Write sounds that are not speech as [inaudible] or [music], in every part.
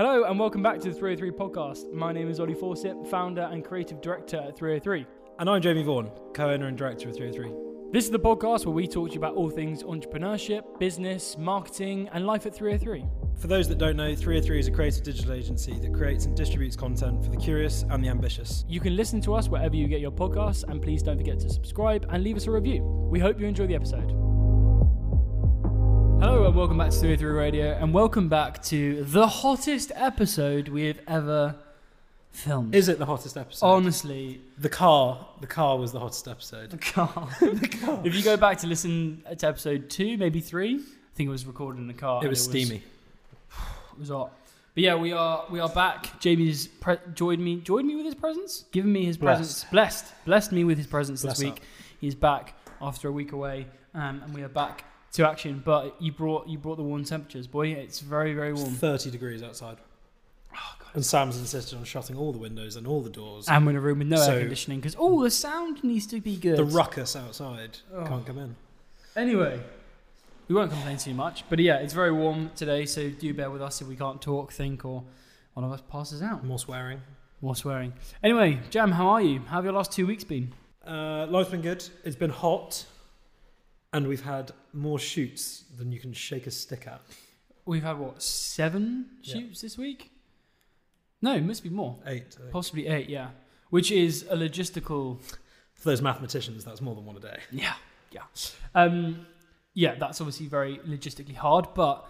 Hello and welcome back to the 303 podcast. My name is Ollie Fawcett, founder and creative director at 303. And I'm Jamie Vaughan, co-owner and director of 303. This is the podcast where we talk to you about all things entrepreneurship, business, marketing, and life at 303. For those that don't know, 303 is a creative digital agency that creates and distributes content for the curious and the ambitious. You can listen to us wherever you get your podcasts, and please don't forget to subscribe and leave us a review. We hope you enjoy the episode. Hello and welcome back to 303 Radio, and welcome back to the hottest episode we have ever filmed. Is it the hottest episode? Honestly, the car. The car was the hottest episode. the car. [laughs] the car. If you go back to listen to episode two, maybe three, I think it was recorded in the car. It and was steamy. [sighs] It was hot. But yeah, we are we are back. Jamie's pre- joined me joined me with his presence, given me his presence, blessed blessed me with his presence Bless this week. He's back after a week away, um, and we are back to action. But you brought you brought the warm temperatures, boy. It's very very It's warm. 30 degrees outside. Oh, God. And Sam's insisted on shutting all the windows and all the doors. And we're in a room with no So- air conditioning because oh, the sound needs to be good. the ruckus outside Oh. can't come in. Anyway, we won't complain too much. But yeah, it's very warm today, so do bear with us if we can't talk, think, or one of us passes out. More swearing. More swearing. Anyway, Jam, how are you? How have your last two weeks been? Uh, life's been good. It's been hot. And we've had more shoots than you can shake a stick at. We've had what seven Yeah. shoots this week? No, it must be more. Eight. I think. Possibly eight. Yeah, which is a logistical. For those mathematicians, that's more than one a day. [laughs] Yeah, yeah, um, yeah. That's obviously very logistically hard, but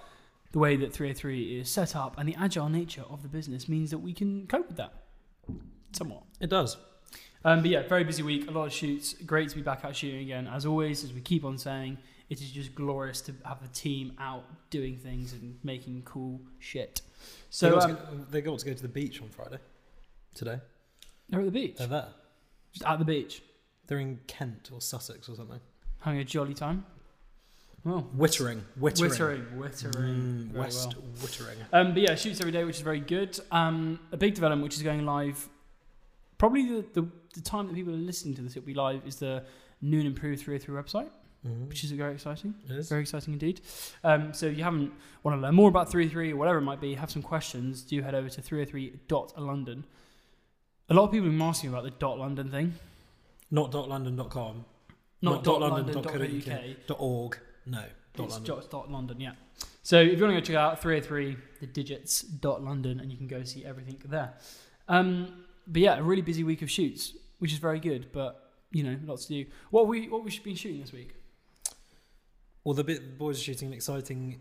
the way that 303 is set up and the agile nature of the business means that we can cope with that somewhat. It does. Um, but yeah, very busy week, a lot of shoots. Great to be back out shooting again. As always, as we keep on saying, it is just glorious to have a team out doing things and making cool shit. So So they, got um, to go, they got to go to the beach on Friday. Today. they're at the beach, They're there. just at the beach, They're in Kent or Sussex or something. having a jolly time. Well, Wittering. Wittering. wittering, wittering. Mm, West well. Wittering. Um, but yeah, shoots every day, which is very good. Um, a big development which is going live. Probably the, the, the time that people are listening to this, it'll be live, is the new and improved 303 website, Mhm. which is very exciting. It is. Very exciting indeed. Um, so if you haven't want to learn more about 303 or whatever it might be, have some questions, do head over to 303.london. A lot of people have been asking about the dot London thing. Not dot .london.com. Not, Not dot dot London, London dot co dot UK. Dot .org. No. Dot It's London. dot London, yeah. So if you want to go check out 303, the digits dot London, and you can go see everything there. Um, but yeah, a really busy week of shoots, which is very good. But you know, lots to do. What we what we should be shooting this week? Well, the bit, the boys are shooting an exciting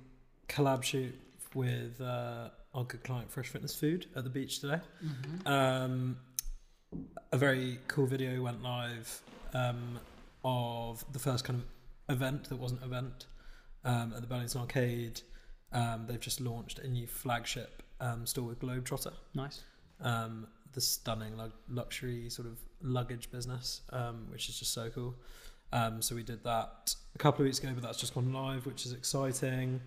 collab shoot with uh, our good client Fresh Fitness Food at the beach today. Um, a very cool video went live um, of the first kind of event that wasn't event um, at the Burlington Arcade. Um, they've just launched a new flagship um, store with Globetrotter, Nice. um, the stunning lu- luxury sort of luggage business, um, which is just so cool. Um, so we did that a couple of weeks ago, but that's just gone live, which is exciting.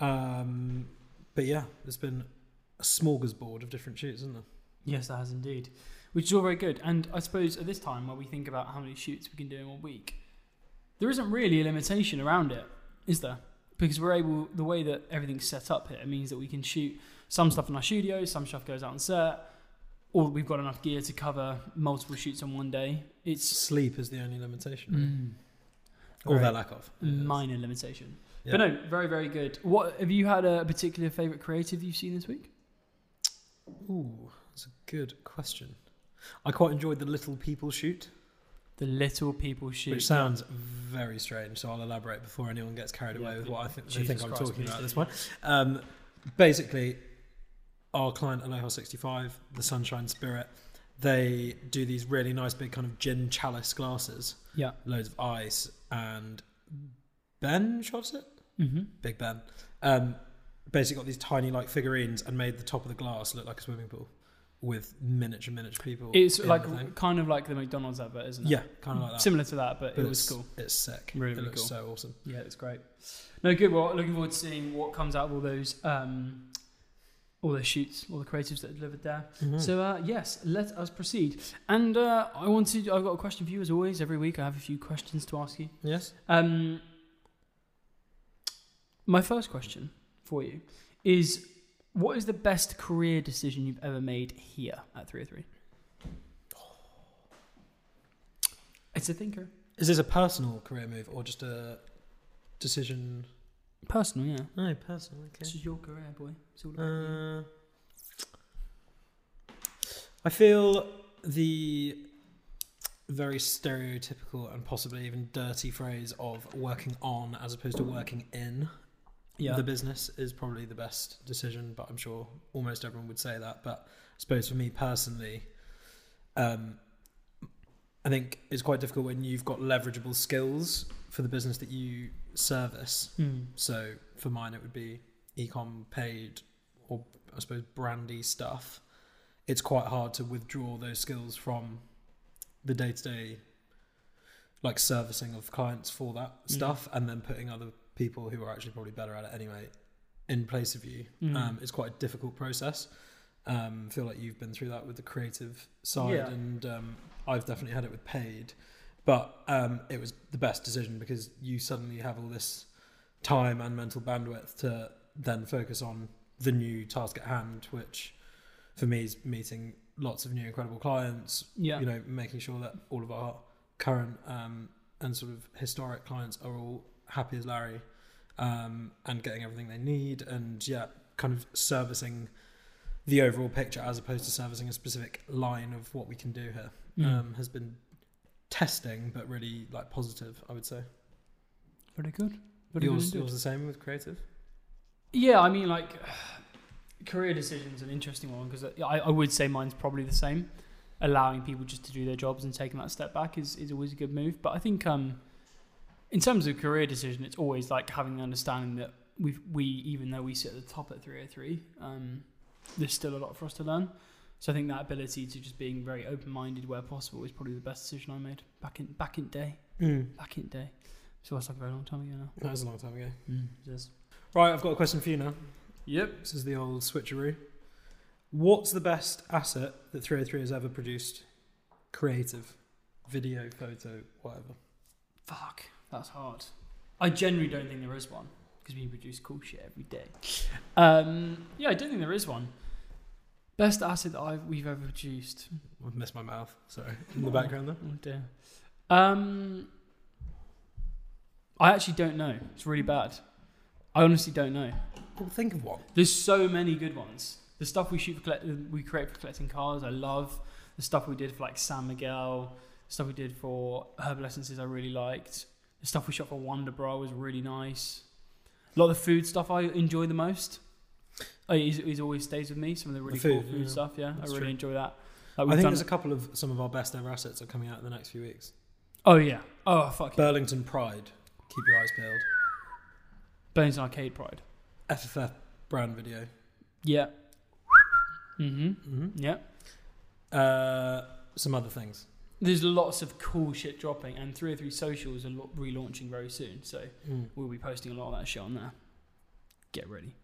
Um, but yeah, there's been a smorgasbord of different shoots, isn't there? Yes, that has indeed. Which is all very good. And I suppose at this time, where we think about how many shoots we can do in one week, there isn't really a limitation around it, is there? Because we're able, the way that everything's set up here, it means that we can shoot some stuff in our studio, some stuff goes out on set, or we've got enough gear to cover multiple shoots on one day. It's Sleep is the only limitation, mm, or Right. their lack of. Minor limitation. Yeah. But no, very, very good. What have you had a particular favourite creative you've seen this week? Ooh, that's a good question. I quite enjoyed the little people shoot, The Little People Shoot. which sounds very strange. So I'll elaborate before anyone gets carried away Yeah, with what I think they think I'm talking about at this point. Um, basically, our client Aloha 65, the Sunshine Spirit, they do these really nice big kind of gin chalice glasses, Yeah. loads of ice, and Ben shots it. Mm-hmm. Big Ben. Um, basically got these tiny like figurines and made the top of the glass look like a swimming pool with miniature miniature people. It's like kind of like the McDonald's advert, isn't it? yeah, kind of like that. Similar to that, but, But it was cool. It's sick. Really, it really looks cool. so awesome. Yeah, it's great. No, good. Well, looking forward to seeing what comes out of all those, um, all those shoots, all the creatives that are delivered there. Mm-hmm. So uh, yes, let us proceed. And uh, I wanted, I've got a question for you as always. Every week, I have a few questions to ask you. yes, Um, my first question for you is what is the best career decision you've ever made here at 303? It's a thinker. Is this a personal career move or just a decision? Personal, yeah. No, personal. This Okay. is your career, boy. It's all about you. Uh, I feel the very stereotypical and possibly even dirty phrase of working on as opposed to working in yeah. the business is probably the best decision, but I'm sure almost everyone would say that. But I suppose for me personally, um, I think it's quite difficult when you've got leverageable skills for the business that you service. Hmm. So for mine, it would be ecom paid or I suppose brandy stuff. It's quite hard to withdraw those skills from the day to day, like servicing of clients for that Mm. stuff, and then putting other people who are actually probably better at it anyway in place of you. Mm. Um, it's quite a difficult process. Um, feel like you've been through that with the creative side, Yeah. and um, I've definitely had it with paid. But um, it was the best decision because you suddenly have all this time and mental bandwidth to then focus on the new task at hand, which for me is meeting lots of new incredible clients. Yeah. You know, making sure that all of our current um, and sort of historic clients are all happy as Larry, um, and getting everything they need, and yeah, kind of servicing the overall picture as opposed to servicing a specific line of what we can do here Mm. um, has been testing, but really like positive. I would say. Very good. Very Yours, good. yours the same with creative. Yeah, I mean, like, [sighs] career decisions an interesting one because I, I would say mine's probably the same. Allowing people just to do their jobs and taking that step back is, is always a good move. But I think, um, in terms of career decision, it's always like having the understanding that we we even though we sit at the top at 303, um, there's still a lot for us to learn. So I think that ability to just being very open minded where possible is probably the best decision I made back in back in day. Back in day. So that's like a very long time ago now. That was a long time ago. It is. Right, I've got a question for you now. Yep. This is the old switcheroo. What's the best asset that 303 has ever produced? Creative, video, photo, whatever. Fuck, that's hard. I generally don't think there is one because we produce cool shit every day. Um, yeah, I don't think there is one. Best asset that I've, we've ever produced. I've missed my mouth. Sorry. In the background there. Oh dear. Um, I actually don't know. It's really bad. I honestly don't know. Well, think of one. There's so many good ones. The stuff we shoot for collect- we create for collecting cars, I love. The stuff we did for like San Miguel, the stuff we did for Herbal Essences, I really liked. The stuff we shot for Wonder Bra was really nice. A lot of the food stuff I enjoy the most. Oh, he's, he's always stays with me. Some of the really food, cool food yeah. stuff, yeah, That's I really true. enjoy that. Like I we've think done- there's a couple of some of our best ever assets are coming out in the next few weeks. oh yeah, oh fuck, yeah. Burlington Pride. Keep your eyes peeled. Bones Arcade Pride. FFF brand video. Yeah. Mhm. hmm Yeah. Uh, some other things. There's lots of cool shit dropping, and 303 Socials are lo- relaunching very soon, so Mm. we'll be posting a lot of that shit on there. Get ready.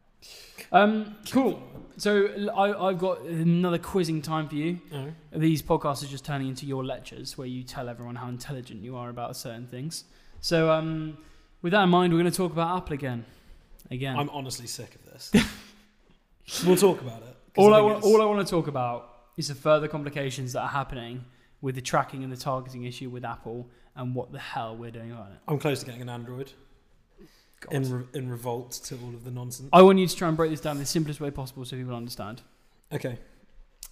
Um, cool. So I, have got another quizzing time for you. Oh. These podcasts are just turning into your lectures, where you tell everyone how intelligent you are about certain things. So um, with that in mind, we're going to talk about Apple again. Again. I'm honestly sick of this. [laughs] we'll talk about it. all I, want, all I want to talk about is the further complications that are happening with the tracking and the targeting issue with Apple, and what the hell we're doing about it. I'm close to getting an Android. In re- in revolt to all of the nonsense. I want you to try and break this down the simplest way possible so people understand. Okay.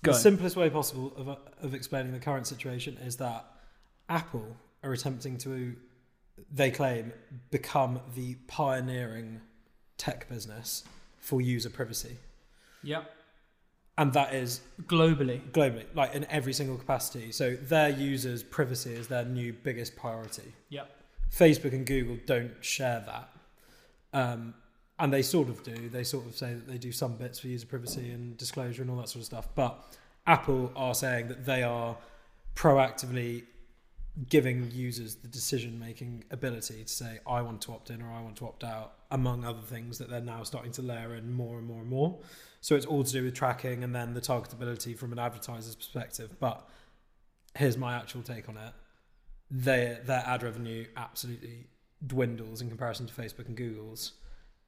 Go. The simplest way possible of, uh, of explaining the current situation is that Apple are attempting to, they claim, become the pioneering tech business for user privacy. Yep. And that is Globally. globally, like in every single capacity. So their users' privacy is their new biggest priority. Yep. Facebook and Google don't share that. Um, and they sort of do. They sort of say that they do some bits for user privacy and disclosure and all that sort of stuff. But Apple are saying that they are proactively giving users the decision making ability to say, I want to opt in or I want to opt out, among other things that they're now starting to layer in more and more and more. So it's all to do with tracking and then the targetability from an advertiser's perspective. But here's my actual take on it their their ad revenue absolutely dwindles in comparison to Facebook and Google's,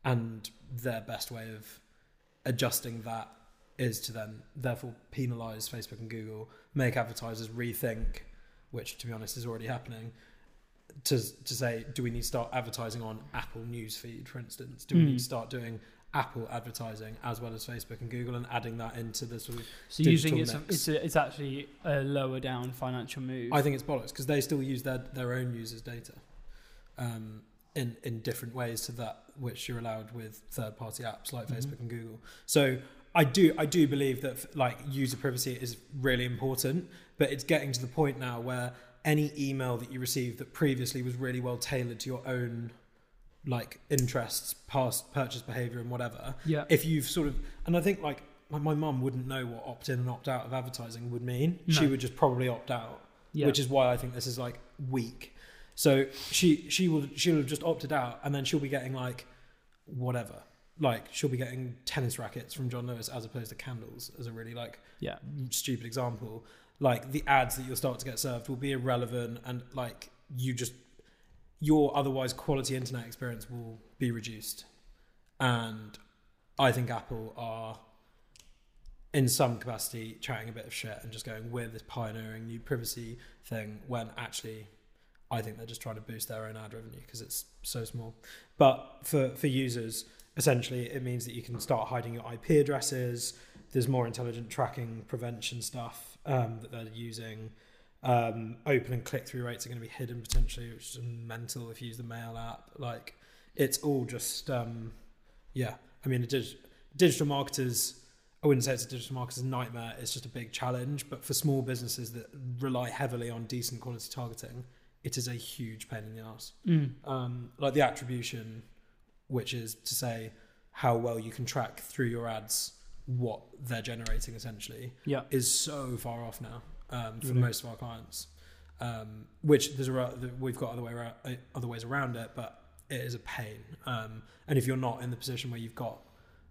and their best way of adjusting that is to then therefore penalize Facebook and Google, make advertisers rethink, which to be honest is already happening. To to say, do we need to start advertising on Apple Newsfeed, for instance? Do we Mm. need to start doing Apple advertising as well as Facebook and Google and adding that into the sort of So you think it's a, it's a, it's actually a lower down financial move? I think it's bollocks because they still use their their own users' data um, in in different ways to that which you're allowed with third party apps like Mhm. Facebook and Google. So I do I do believe that like user privacy is really important, but it's getting to the point now where any email that you receive that previously was really well tailored to your own like interests, past purchase behavior, and whatever, yeah. if you've sort of and I think like my, mum wouldn't know what opt in and opt out of advertising would mean. She would just probably opt out, yeah. which is why I think this is like weak. So she she will she'll have just opted out and then she'll be getting like whatever. Like she'll be getting tennis rackets from John Lewis as opposed to candles as a really like yeah. stupid example. Like the ads that you'll start to get served will be irrelevant and like you just your otherwise quality internet experience will be reduced. And I think Apple are in some capacity chatting a bit of shit and just going we're this pioneering new privacy thing when actually I think they're just trying to boost their own ad revenue because it's so small. But for for users, essentially it means that you can start hiding your IP addresses. There's more intelligent tracking prevention stuff um, that they're using. Um, open and click through rates are going to be hidden potentially, which is mental if you use the mail app. Like it's all just um, yeah. I mean, dig- digital marketers. I wouldn't say it's a digital marketer's nightmare. It's just a big challenge. But for small businesses that rely heavily on decent quality targeting, it is a huge pain in the ass. Mm. Um, like the attribution, which is to say how well you can track through your ads what they're generating essentially Yeah. is so far off now um, for Really? most of our clients. Um, which there's a we've got other way around, uh, other ways around it, but it is a pain. Um, and if you're not in the position where you've got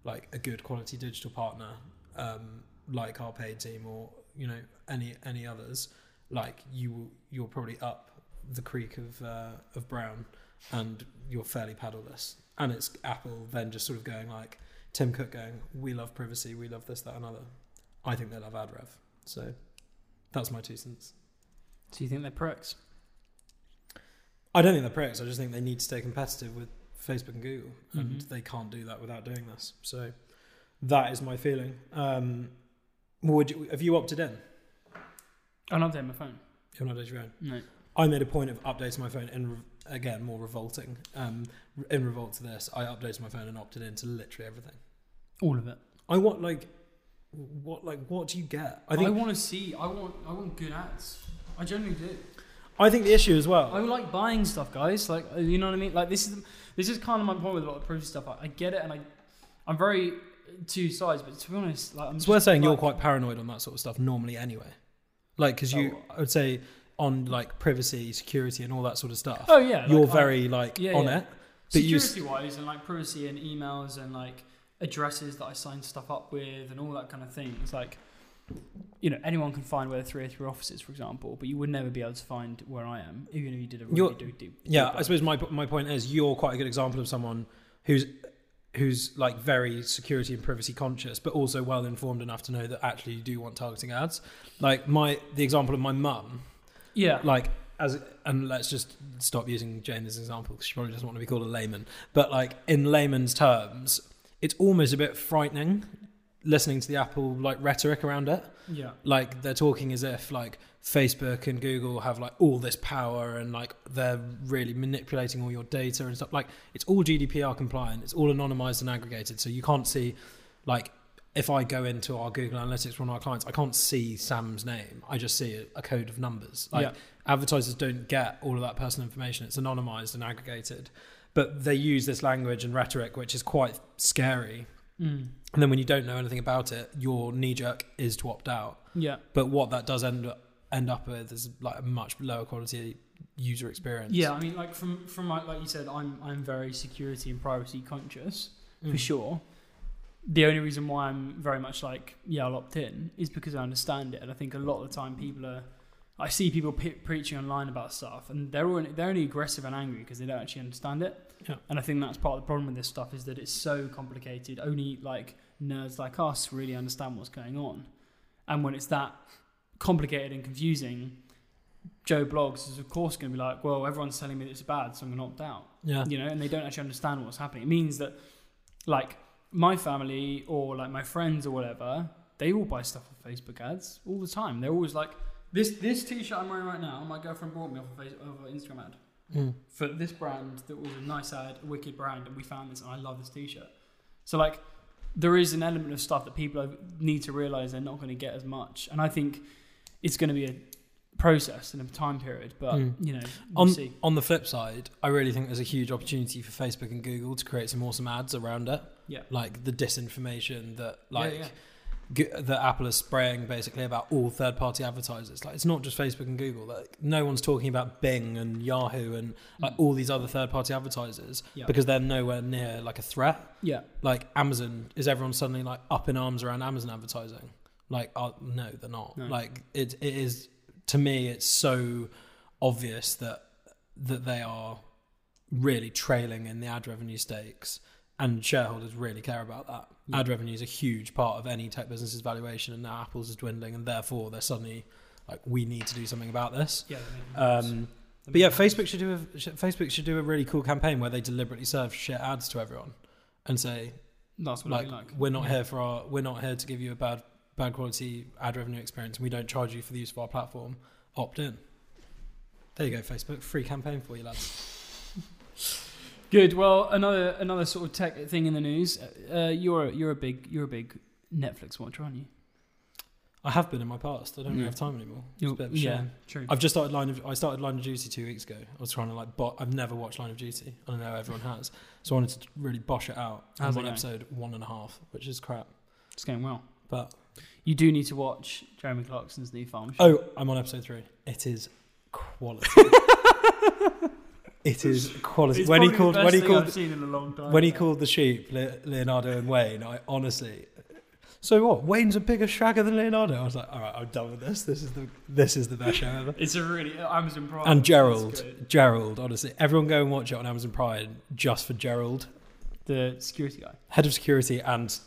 like a good quality digital partner, um, like our paid team or you know any any others, like you you're probably up the creek of uh, of brown, and you're fairly paddleless. And it's Apple then just sort of going like Tim Cook going, we love privacy, we love this, that, and other. I think they love AdRev. So that's my two cents. Do you think they're pricks? I don't think they're pricks. I just think they need to stay competitive with Facebook and Google, and Mhm. they can't do that without doing this. So that is my feeling. Um, would you, have you opted in? I don't update my phone. You're not your own. No. I made a point of updating my phone, and re- again, more revolting. Um, in revolt to this, I updated my phone and opted into literally everything. All of it. I want like, what like what do you get? I think I, want to see. I want. I want good ads. I generally do. I think the issue as well. I like buying stuff, guys. Like, uh, you know what I mean? Like, this is this is kind of my point with a lot of privacy stuff. I, I get it, and I, I'm very two sides. But to be honest, like, I'm It's just, worth saying you're quite paranoid on that sort of stuff normally anyway. Like, because you, I would say, on like privacy, security, and all that sort of stuff, Oh yeah, you're like, very like yeah, on yeah. it. But you, security wise and like privacy and emails and like addresses that I sign stuff up with and all that kind of thing. It's like you know anyone can find where the 303 office is, for example, but you would never be able to find where I am, even if you did a really do, do, yeah, I suppose my my point is you're quite a good example of someone who's who's like very security and privacy conscious, but also well informed enough to know that actually you do want targeting ads. Like my the example of my mum, yeah, like as and let's just stop using Jane as an example because she probably doesn't want to be called a layman. But like in layman's terms, it's almost a bit frightening listening to the Apple like rhetoric around it. yeah, Like they're talking as if like Facebook and Google have like all this power and like they're really manipulating all your data and stuff. Like it's all GDPR compliant. It's all anonymized and aggregated, so you can't see like if I go into our Google Analytics one of our clients, I can't see Sam's name. I just see a, a code of numbers. Like yeah, advertisers don't get all of that personal information. It's anonymized and aggregated. But they use this language and rhetoric, which is quite scary. mm. And then when you don't know anything about it, your knee jerk is to opt out. yeah, But what that does end up, end up with is like a much lower quality user experience. yeah. I mean, like from from like, like you said, I'm I'm very security and privacy conscious Mm. for sure. The only reason why I'm very much like yeah, I'll opt in is because I understand it, and I think a lot of the time people are. I see people pe preaching online about stuff, and they're only, they're only aggressive and angry because they don't actually understand it. Yeah. And I think that's part of the problem with this stuff is that it's so complicated. Only like nerds like us really understand what's going on. And when it's that complicated and confusing, Joe Bloggs is of course going to be like, well, everyone's telling me that it's bad, so I'm going to opt out. Yeah. You know, and they don't actually understand what's happening. It means that, like, my family or like my friends or whatever, they all buy stuff on Facebook ads all the time. They're always like, this this T-shirt I'm wearing right now, my girlfriend bought me off of, Facebook, off of Instagram ad Mm. for this brand that was a nice ad, a wicked brand, and we found this, and I love this T-shirt. So like, there is an element of stuff that people need to realize they're not going to get as much, and I think it's going to be a process and a time period. But Mm. you know, we'll On, see. on the flip side, I really think there's a huge opportunity for Facebook and Google to create some awesome ads around it. Yeah. Like the disinformation that like yeah. G- that Apple is spraying basically about all third party advertisers. Like it's not just Facebook and Google. Like no one's talking about Bing and Yahoo and like Mm. all these other third party advertisers Yeah. because they're nowhere near like a threat. Yeah, Like Amazon, is everyone suddenly like up in arms around Amazon advertising? Like, uh, no, they're not. No. Like it, it is to me, it's so obvious that that they are really trailing in the ad revenue stakes, and shareholders really care about that. Yeah. Ad revenue is a huge part of any tech business's valuation, and now Apple's is dwindling, and therefore they're suddenly like, we need to do something about this. yeah. that makes sense. Um, but yeah. Facebook should do a Facebook should do a really cool campaign where they deliberately serve shit ads to everyone, and say That's what like, like. we're not Yeah. here for our we're not here to give you a bad bad quality ad revenue experience, and we don't charge you for the use of our platform. Opt in. There you go, Facebook. Free campaign for you, lads. [laughs] Good. Well, another another sort of tech thing in the news. Uh, you're a, you're a big you're a big Netflix watcher, aren't you? I have been in my past. I don't really have time anymore. It's a bit of a yeah, true. I've just started Line of I started Line of Duty two weeks ago. I was trying to like bot. I've never watched Line of Duty. I know everyone has, so I wanted to really bosh it out. How's on episode one and a half, which is crap. It's going well. But You do need to watch Jeremy Clarkson's new farm show. oh, I'm on episode three. It is quality. [laughs] it is quality. It's when he called when he called I've seen in a long time. when he called the sheep Leonardo and Wayne, I honestly. So what? Wayne's a bigger shagger than Leonardo. I was like, all right, I'm done with this. This is the this is the best show ever. it's a really Amazon Prime. And Gerald. Gerald, honestly, everyone go and watch it on Amazon Prime just for Gerald, the security guy. head of security and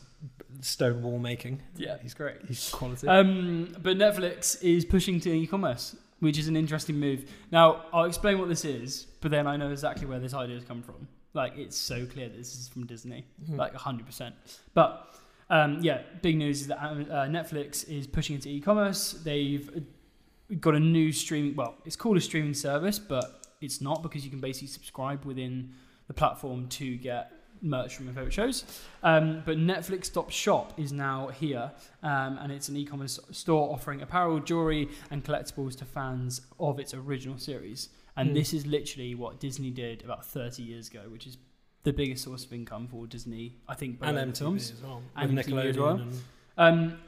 stone wall making. Yeah, he's great. He's quality. Um, but Netflix is pushing to e-commerce, which is an interesting move. Now, I'll explain what this is, but then I know exactly where this idea has come from. Like, it's so clear that this is from Disney, Hmm. like 100%. But um, yeah, big news is that uh, Netflix is pushing into e-commerce. They've uh, got a new streaming. Well, it's called a streaming service, but it's not because you can basically subscribe within the platform to get merch from your favorite shows. Um, but Netflix Stop Shop is now here, um, and it's an e-commerce store offering apparel, jewelry, and collectibles to fans of its original series. And Hmm. this is literally what Disney did about 30 years ago, which is the biggest source of income for Disney, I think, and MTV films. as well. And MTV Nickelodeon as well. and Um,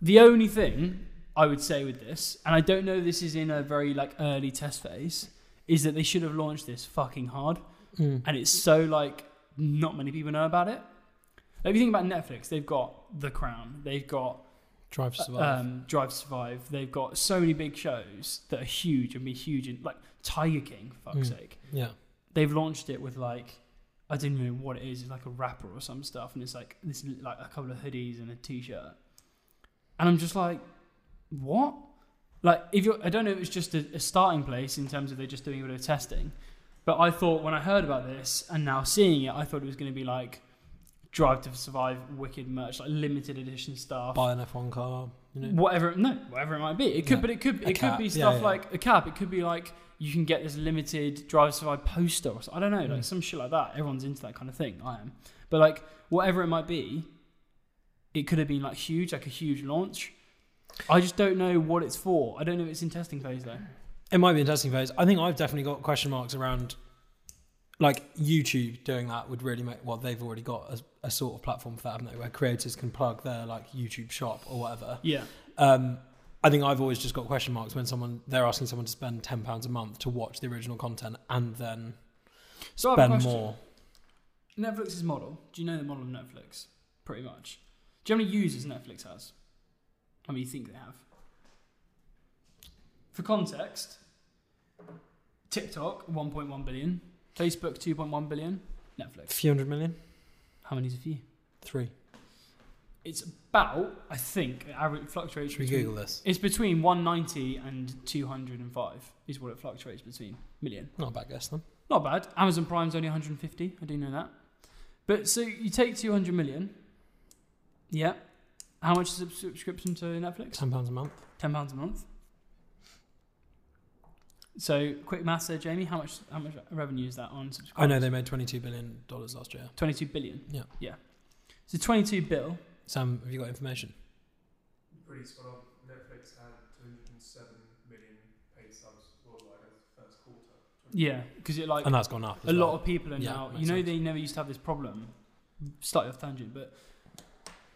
the only thing I would say with this, and I don't know this is in a very like early test phase, is that they should have launched this fucking hard, Mm. and it's so like not many people know about it. Like, if you think about Netflix, they've got The Crown, they've got Drive to Survive. um, Drive to Survive, they've got so many big shows that are huge and be huge in like Tiger King, for fuck's Mm. sake. yeah. They've launched it with like I don't even know what it is. It's like a wrapper or some stuff, and it's like this like a couple of hoodies and a t-shirt. And I'm just like, what? Like if you're, I don't know if it's just a, a starting place in terms of they're just doing a bit of testing, but I thought when I heard about this and now seeing it, I thought it was going to be like Drive to Survive, wicked merch, like limited edition stuff. Buy an F1 car. You know. Whatever, no, whatever it might be. It could, Yeah. but it could, A it could be stuff yeah. like a cap. It could be like you can get this limited Drive to Survive poster. Or I don't know, like Mm. some shit like that. Everyone's into that kind of thing. I am, but like whatever it might be, it could have been like huge, like a huge launch. I just don't know what it's for. I don't know if it's in testing phase though. It might be in testing phase. I think I've definitely got question marks around like YouTube doing that would really make well they've already got a, a sort of platform for that, haven't they? Where creators can plug their like YouTube shop or whatever. Yeah, Um, I think I've always just got question marks when someone they're asking someone to spend ten pounds a month to watch the original content and then so I have a spend more. Netflix's model. Do you know the model of Netflix? Pretty much. Do you know how many users Netflix has? I mean, you think they have? For context, TikTok 1.1 billion, Facebook 2.1 billion, A Netflix. few hundred million? How many's a few? Three. it's about I think it average fluctuates. Should we between, Google this? It's between 190 and 205 is what it fluctuates between million. Not a bad guess then. Not bad. Amazon Prime's only 150. I do know that. But so you take 200 million. Yeah. How much is a subscription to Netflix? Ten pounds a month. Ten pounds a month. So quick maths there, Jamie. How much? How much revenue is that on subscribers? I know they made twenty two billion dollars last year. 22 billion. Yeah. Yeah. So 22 bill. Sam, have you got information? Pretty spot on. Netflix had 207 million paid subs worldwide as the first quarter. Yeah, because it like and that's gone up. a as lot of people are Yeah, now. You know, sense. they never used to have this problem. Slightly off tangent, but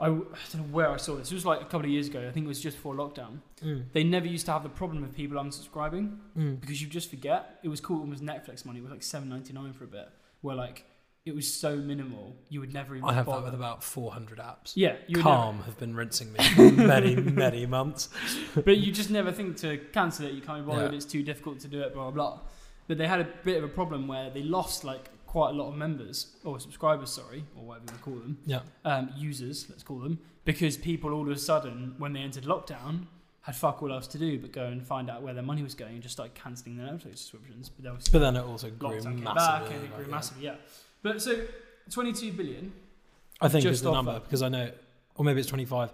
I, w- I don't know where I saw this. It was like a couple of years ago. I think it was just before lockdown. Mm. They never used to have the problem of people unsubscribing Mm. because you just forget. It was cool. It was Netflix money. It was like seven ninety nine for a bit. Where like it was so minimal, you would never even. I have bother. that with about four hundred apps. Yeah, you would Calm have been rinsing me [laughs] for many, many months. but you just never think to cancel it. You can't be bothered. Yeah. It's too difficult to do it. Blah blah blah. But they had a bit of a problem where they lost like quite a lot of members or subscribers, sorry, or whatever you want to call them. Yeah. um, users, let's call them, because people all of a sudden, when they entered lockdown, had fuck all else to do but go and find out where their money was going and just started cancelling their Netflix subscriptions. But But then it also grew massively. back and it like, grew yeah. massively. Yeah, but so 22 billion. I think is the number that. because I know, or maybe it's twenty five.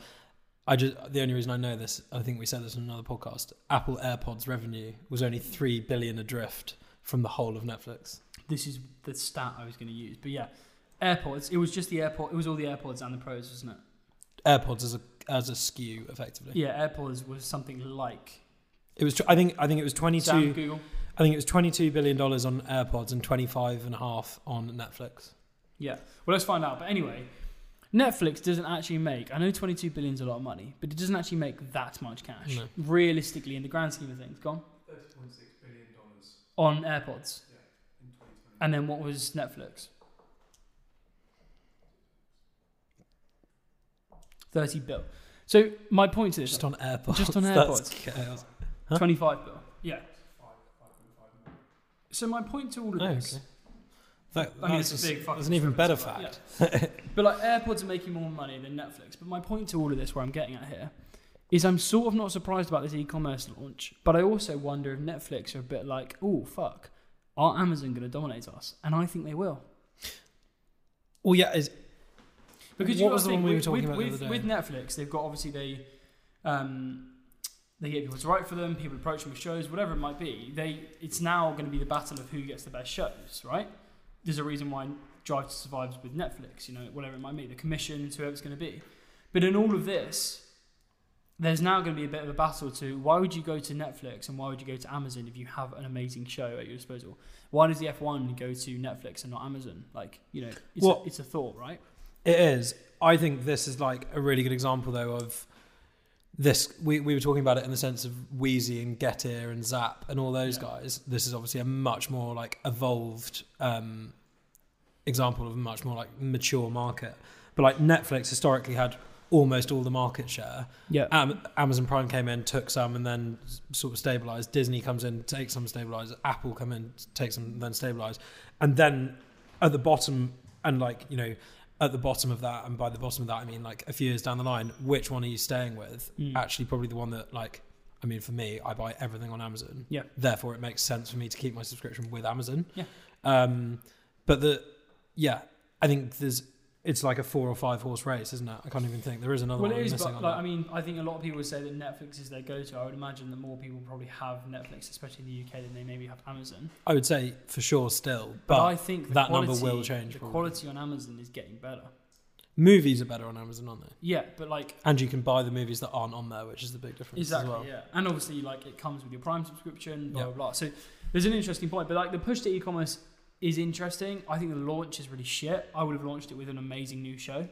I just the only reason I know this, I think we said this in another podcast. Apple AirPods revenue was only three billion adrift from the whole of Netflix. This is the stat I was going to use, but yeah, AirPods. It was just the AirPod. It was all the AirPods and the Pros, wasn't it? AirPods as a as a SKU, effectively. Yeah, AirPods was something like. It was. I think. I think it was twenty Sam. Google. I think it was twenty two billion dollars on AirPods and twenty five and a half on Netflix. Yeah. Well, let's find out. But anyway, Netflix doesn't actually make. I know 22 billion is a lot of money, but it doesn't actually make that much cash. No. Realistically, in the grand scheme of things, gone 30.6 billion dollars on AirPods. in 2020. And then what was Netflix? 30 bill. So my point is Just on AirPods. Just on [laughs] That's AirPods. chaos. huh? 25 bill. Yeah. Five, 5.5 million. So my point to all of Oh, this, okay. That, I mean, it's a big fucking an even better fact. but like AirPods are making more money than Netflix. But my point to all of this, where I'm getting at here, is I'm sort of not surprised about this e-commerce launch, but I also wonder if Netflix are a bit like, oh fuck, are Amazon going to dominate us? And I think they will. Well, yeah. Is, Because What you was the one we were talking with, about the other with? Netflix, they've got obviously they um, they get people to write for them, people approach them with shows, whatever it might be. They it's now going to be the battle of who gets the best shows, right? There's a reason why Drive to Survive's with Netflix, you know, whatever it might be, the commissions, whoever it's going to be. But in all of this, there's now going to be a bit of a battle to why would you go to Netflix and why would you go to Amazon if you have an amazing show at your disposal? Why does the F1 go to Netflix and not Amazon? Like, you know, it's, Well- a, it's a thought, right? It is. I think this is like a really good example, though, of this. We, we were talking about it in the sense of Weezy and Getir and Zapp and all those Yeah. guys. This is obviously a much more like evolved um, example of a much more like mature market. But like Netflix historically had almost all the market share. Yeah. Am- Amazon Prime came in, took some, and then sort of stabilized. Disney comes in, takes some, stabilize. Apple come in, takes some, then stabilize. And then at the bottom, and like you know, at the bottom of that, and by the bottom of that, I mean like a few years down the line, which one are you staying with? Mm. Actually, probably the one that like. I mean, for me, I buy everything on Amazon. Yeah. Therefore, it makes sense for me to keep my subscription with Amazon. Yeah. Um, but the, yeah, I think there's, it's like a four or five horse race, isn't it? I can't even think there is another Well, one. it I'm missing but like. I mean, I think a lot of people would say that Netflix is their go-to. I would imagine that more people probably have Netflix, especially in the UK, than they maybe have Amazon. I would say for sure still, But, but, I think that quality, number will change The probably. quality on Amazon is getting better. movies are better on Amazon, aren't they? Yeah, but like And you can buy the movies that aren't on there, which is the big difference exactly, as well. yeah, and obviously like it comes with your Prime subscription, blah Yeah. blah blah. So there's an interesting point, but like the push to e-commerce is interesting. I think the launch is really shit. I would have launched it with an amazing new show,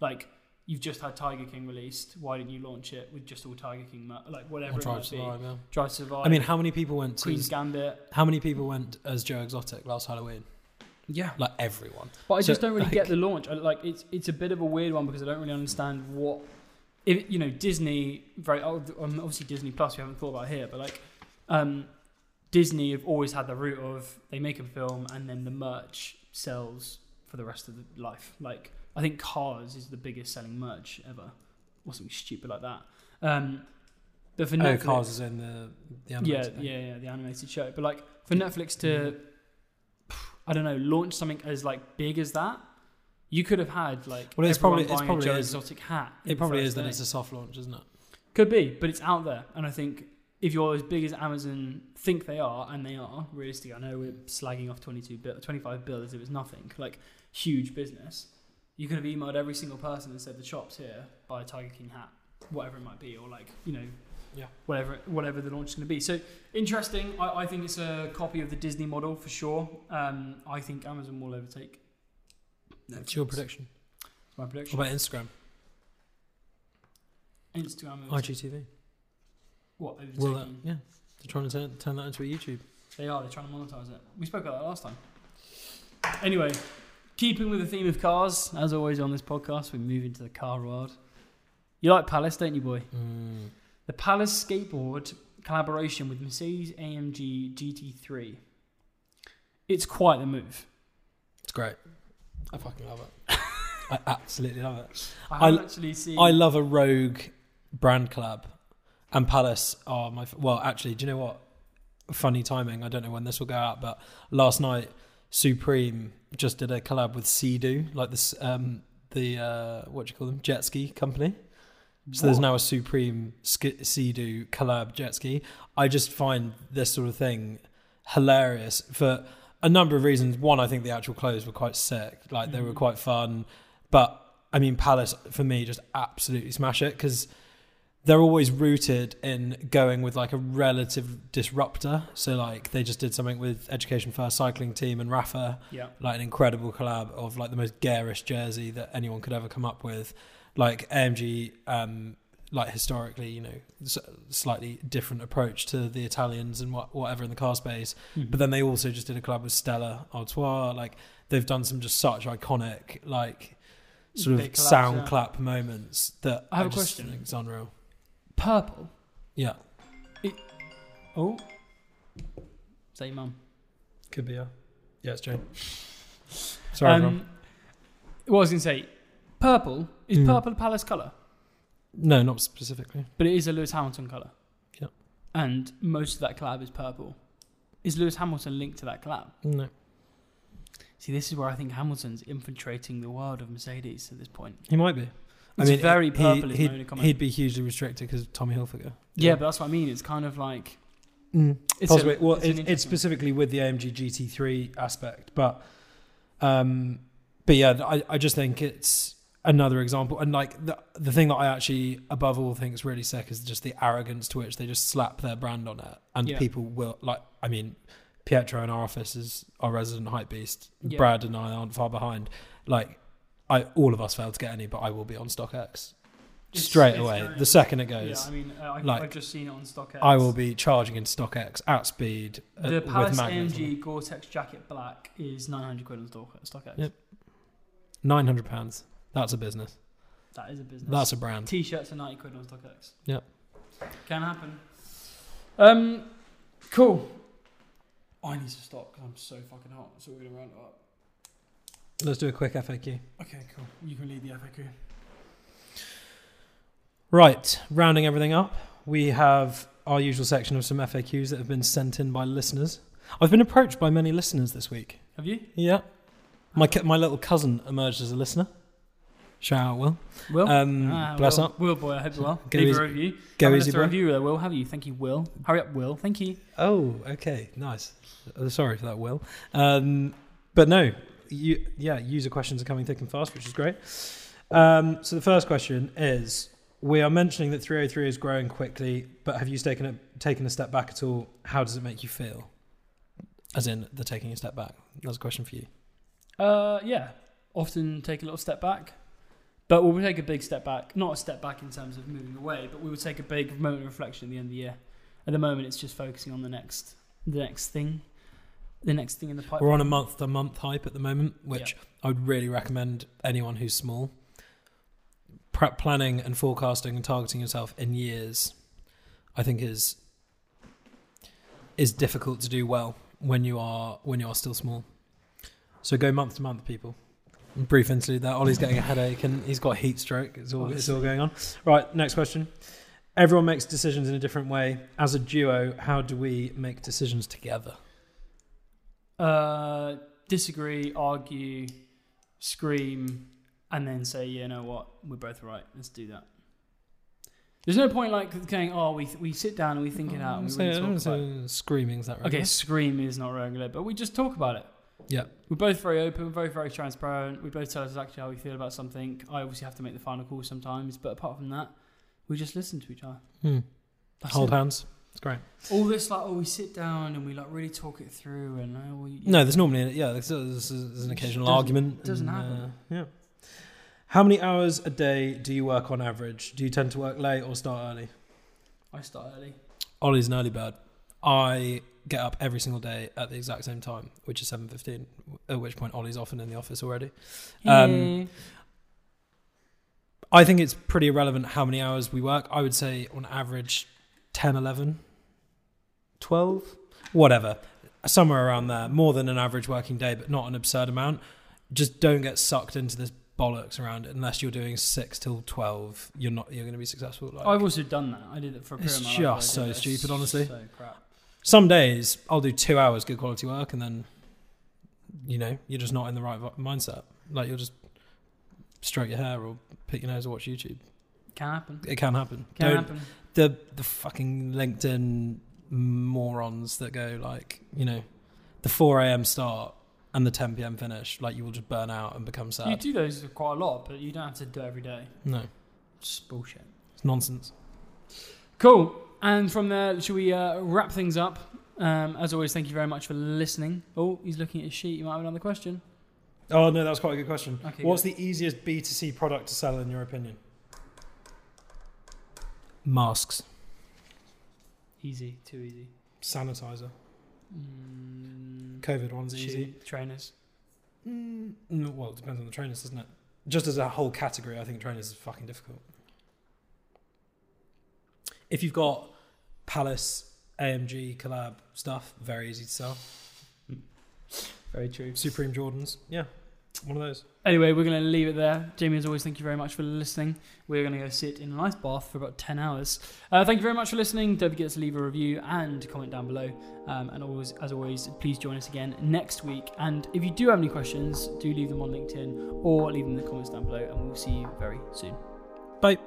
like. You've just had Tiger King released. Why didn't you launch it with just all Tiger King, like whatever Or it Drive might to be? Survive, yeah. Drive to Survive. I mean, how many people went to Queen's Gambit. how many people went as Joe Exotic last Halloween? Yeah, Like everyone. but I So, just don't really get the launch. I, like it's it's a bit of a weird one because I don't really understand what, if you know Disney. Very oh, um, obviously Disney Plus. We haven't thought about here, but like, um, Disney have always had the route of they make a film and then the merch sells for the rest of the life. Like I think Cars is the biggest selling merch ever, or something stupid like that. Um, but for Oh, Netflix, Cars is in the the yeah, animated yeah, thing. yeah, the animated show. But like for Netflix to, I don't know, launch something as like big as that, you could have had like Well, it's probably- it's probably a Joe is- Exotic hat. It probably is that day. it's a soft launch, isn't it? Could be, but it's out there, and I think if you're as big as Amazon think they are, and they are, realistically, I know we're slagging off 22 bill, 25 bill as if it's nothing, like huge business. You could have emailed every single person and said the shop's here, buy a Tiger King hat, whatever it might be, or like you know, Yeah. whatever whatever the launch is going to be. So interesting. I, I think it's a copy of the Disney model for sure. Um, I think Amazon will overtake. What's your Netflix. prediction? My prediction. What about Instagram? Instagram. IGTV. What? Will that? overtaking- Yeah. They're trying to turn, turn that into a YouTube. They are. They're trying to monetize it. We spoke about that last time. Anyway, keeping with the theme of cars, as always on this podcast, we move into the car world. You like Palace, don't you, boy? Mm. The Palace skateboard collaboration with Mercedes AMG GT3. It's quite the move. It's great. I fucking love it. [laughs] I absolutely love it. I I- haven't actually seen. I love a rogue brand collab, and Palace are my. Well, actually, do you know what? Funny timing. I don't know when this will go out, but last night Supreme just did a collab with Sea-Doo, like this, um, the uh, what do you call them, jet ski company. So there's now a Supreme sk- Sea-Doo collab jet ski. I just find this sort of thing hilarious for a number of reasons. One, I think the actual clothes were quite sick, like they were Mhm. quite fun. But I mean, Palace for me just absolutely smash it because they're always rooted in going with like a relative disruptor. So like they just did something with Education First cycling team and Rapha, Yeah. like an incredible collab of like the most garish jersey that anyone could ever come up with. Like AMG, um, like historically, you know, slightly different approach to the Italians and what, whatever in the car space. Mhm. But then they also just did a collab with Stella Artois. Like they've done some just such iconic, like sort of collabs, sound yeah. clap moments that I have a just question. It's unreal. Purple. Yeah, Oh. Say, mum. could be. Yeah, yeah, it's Jane. [laughs] Sorry, everyone. Um, what I was going to say, purple is Mm. purple a Palace colour, No, not specifically. but it is a Lewis Hamilton colour. Yep. And most of that collab is purple. Is Lewis Hamilton linked to that collab? No, See, this is where I think Hamilton's infiltrating the world of Mercedes at this point. he might be. It's very he- purple. is my He'd, he'd be hugely restricted because Tommy Hilfiger. yeah, but that's what I mean. It's kind of like Mm. it's Possibly. a, well, it's an it's, it's specifically with the AMG GT3 aspect, but um, but yeah, I, I just think it's another example, and like the the thing that I actually above all think is really sick is just the arrogance to which they just slap their brand on it, and Yeah. people will like. I mean, Pietro in our office is our resident hype beast. Yeah. Brad and I aren't far behind. Like, I all of us failed to get any, but I will be on StockX straight it's away. very- The second it goes. Yeah. I mean, uh, I, like, I've just seen it on StockX. I will be charging in StockX at speed uh, The with Palace AMG Gore-Tex jacket black is 900 quid on Stock- StockX. Yep. Nine hundred pounds. That's a business. That is a business. That's a brand. T-shirts are 90 quid on StockX. Yep. Can happen. Um, cool. I need to stop because I'm so fucking hot. So we're gonna round it up. Let's do a quick FAQ. Okay, cool. You can lead the FAQ. Right, rounding everything up, we have our usual section of some FAQs that have been sent in by listeners. I've been approached by many listeners this week. Have you? Yeah, my cu- my little cousin emerged as a listener. Shout out, Will. Will? Um, Ah, bless Will. up. Will, boy, I hope you well. Go Leave easy- a review. Go Haven't easy, left a boy. review Will. Have you? Thank you, Will. Hurry up, Will. Thank you. Oh, okay, nice. Uh, sorry for that, Will. Um, but no, you, yeah, user questions are coming thick and fast, which is great. Um, so the first question is: We are mentioning that 303 is growing quickly, but have you taken a taken a step back at all? How does it make you feel? As in, the taking a step back. That's a question for you. Uh, yeah. Often take a little step back, but we'll take a big step back. Not a step back in terms of moving away, but we will take a big moment of reflection at the end of the year. At the moment, it's just focusing on the next, the next thing, the next thing in the pipeline. We're on a month to month hype at the moment, which I would really recommend anyone who's small. Prep planning and forecasting and targeting yourself in years, I think is is difficult to do well when you are when you are still small. So go month to month, people. Brief interlude there. Ollie's getting a headache and he's got heat stroke. It's all, it's all going on. Right, next question. Everyone makes decisions in a different way. As a duo, how do we make decisions together? Uh, disagree, argue, scream, and then say, "Yeah, you know what, we're both right. Let's do that. There's no point like going, oh, we we sit down and we think it out. And we So- really talk about it. screaming is that right? Okay, scream is not regular, but we just talk about it. Yeah. We're both very open, very, very transparent. We both tell us exactly how we feel about something. I obviously have to make the final call sometimes, but apart from that, we just listen to each other. Hmm. Hold it. hands. It's great. All this, like, oh, we sit down and we like really talk it through, and oh, we, No, there's normally yeah, there's, there's, there's an occasional doesn't- argument. doesn't and, happen. uh, yeah. How many hours a day do you work on average? Do you tend to work late or start early? I start early. Ollie's an early bird. I get up every single day at the exact same time, which is seven fifteen. At which point Ollie's often in the office already. Um, I think it's pretty irrelevant how many hours we work. I would say on average 10, 11, 12, whatever. Somewhere around there. More than an average working day, but not an absurd amount. Just don't get sucked into this bollocks around it unless you're doing 6 till 12. You're not you're going to be successful. Like, I've also done that. I did it for a period It's of my life. just where so stupid, honestly. So crap. some days I'll do 2 hours good quality work and then you know, you're just not in the right mindset. Like you'll just stroke your hair or pick your nose or watch YouTube. Can happen. It can happen. Can Don't- happen. The the fucking LinkedIn morons that go like, you know, the 4 a.m. start and the 10 p.m. finish, like you will just burn out and become sad. You do those quite a lot, but you don't have to do it every day. No, It's just bullshit. it's nonsense. Cool. And from there, should we uh, wrap things up? Um, as always, thank you very much for listening. Oh, he's looking at his sheet. You might have another question. Oh no, that was quite a good question. Okay, What's the easiest B2C product to sell in your opinion? Masks, Easy. Too easy. sanitizer, Mm, COVID one's shoe, easy. Trainers. Mm, no, well, it depends on the trainers, doesn't it? Just as a whole category, I think trainers is fucking difficult. If you've got Palace, AMG, collab stuff, very easy to sell. Very true. Supreme Jordans, yeah, one of those. Anyway, we're going to leave it there. Jamie, as always, thank you very much for listening. We're going to go sit in a nice bath for about 10 hours. Uh, thank you very much for listening. Don't forget to leave a review and comment down below. Um, and always, as always, please join us again next week. And if you do have any questions, do leave them on LinkedIn or leave them in the comments down below. And we'll see you very soon. Bye.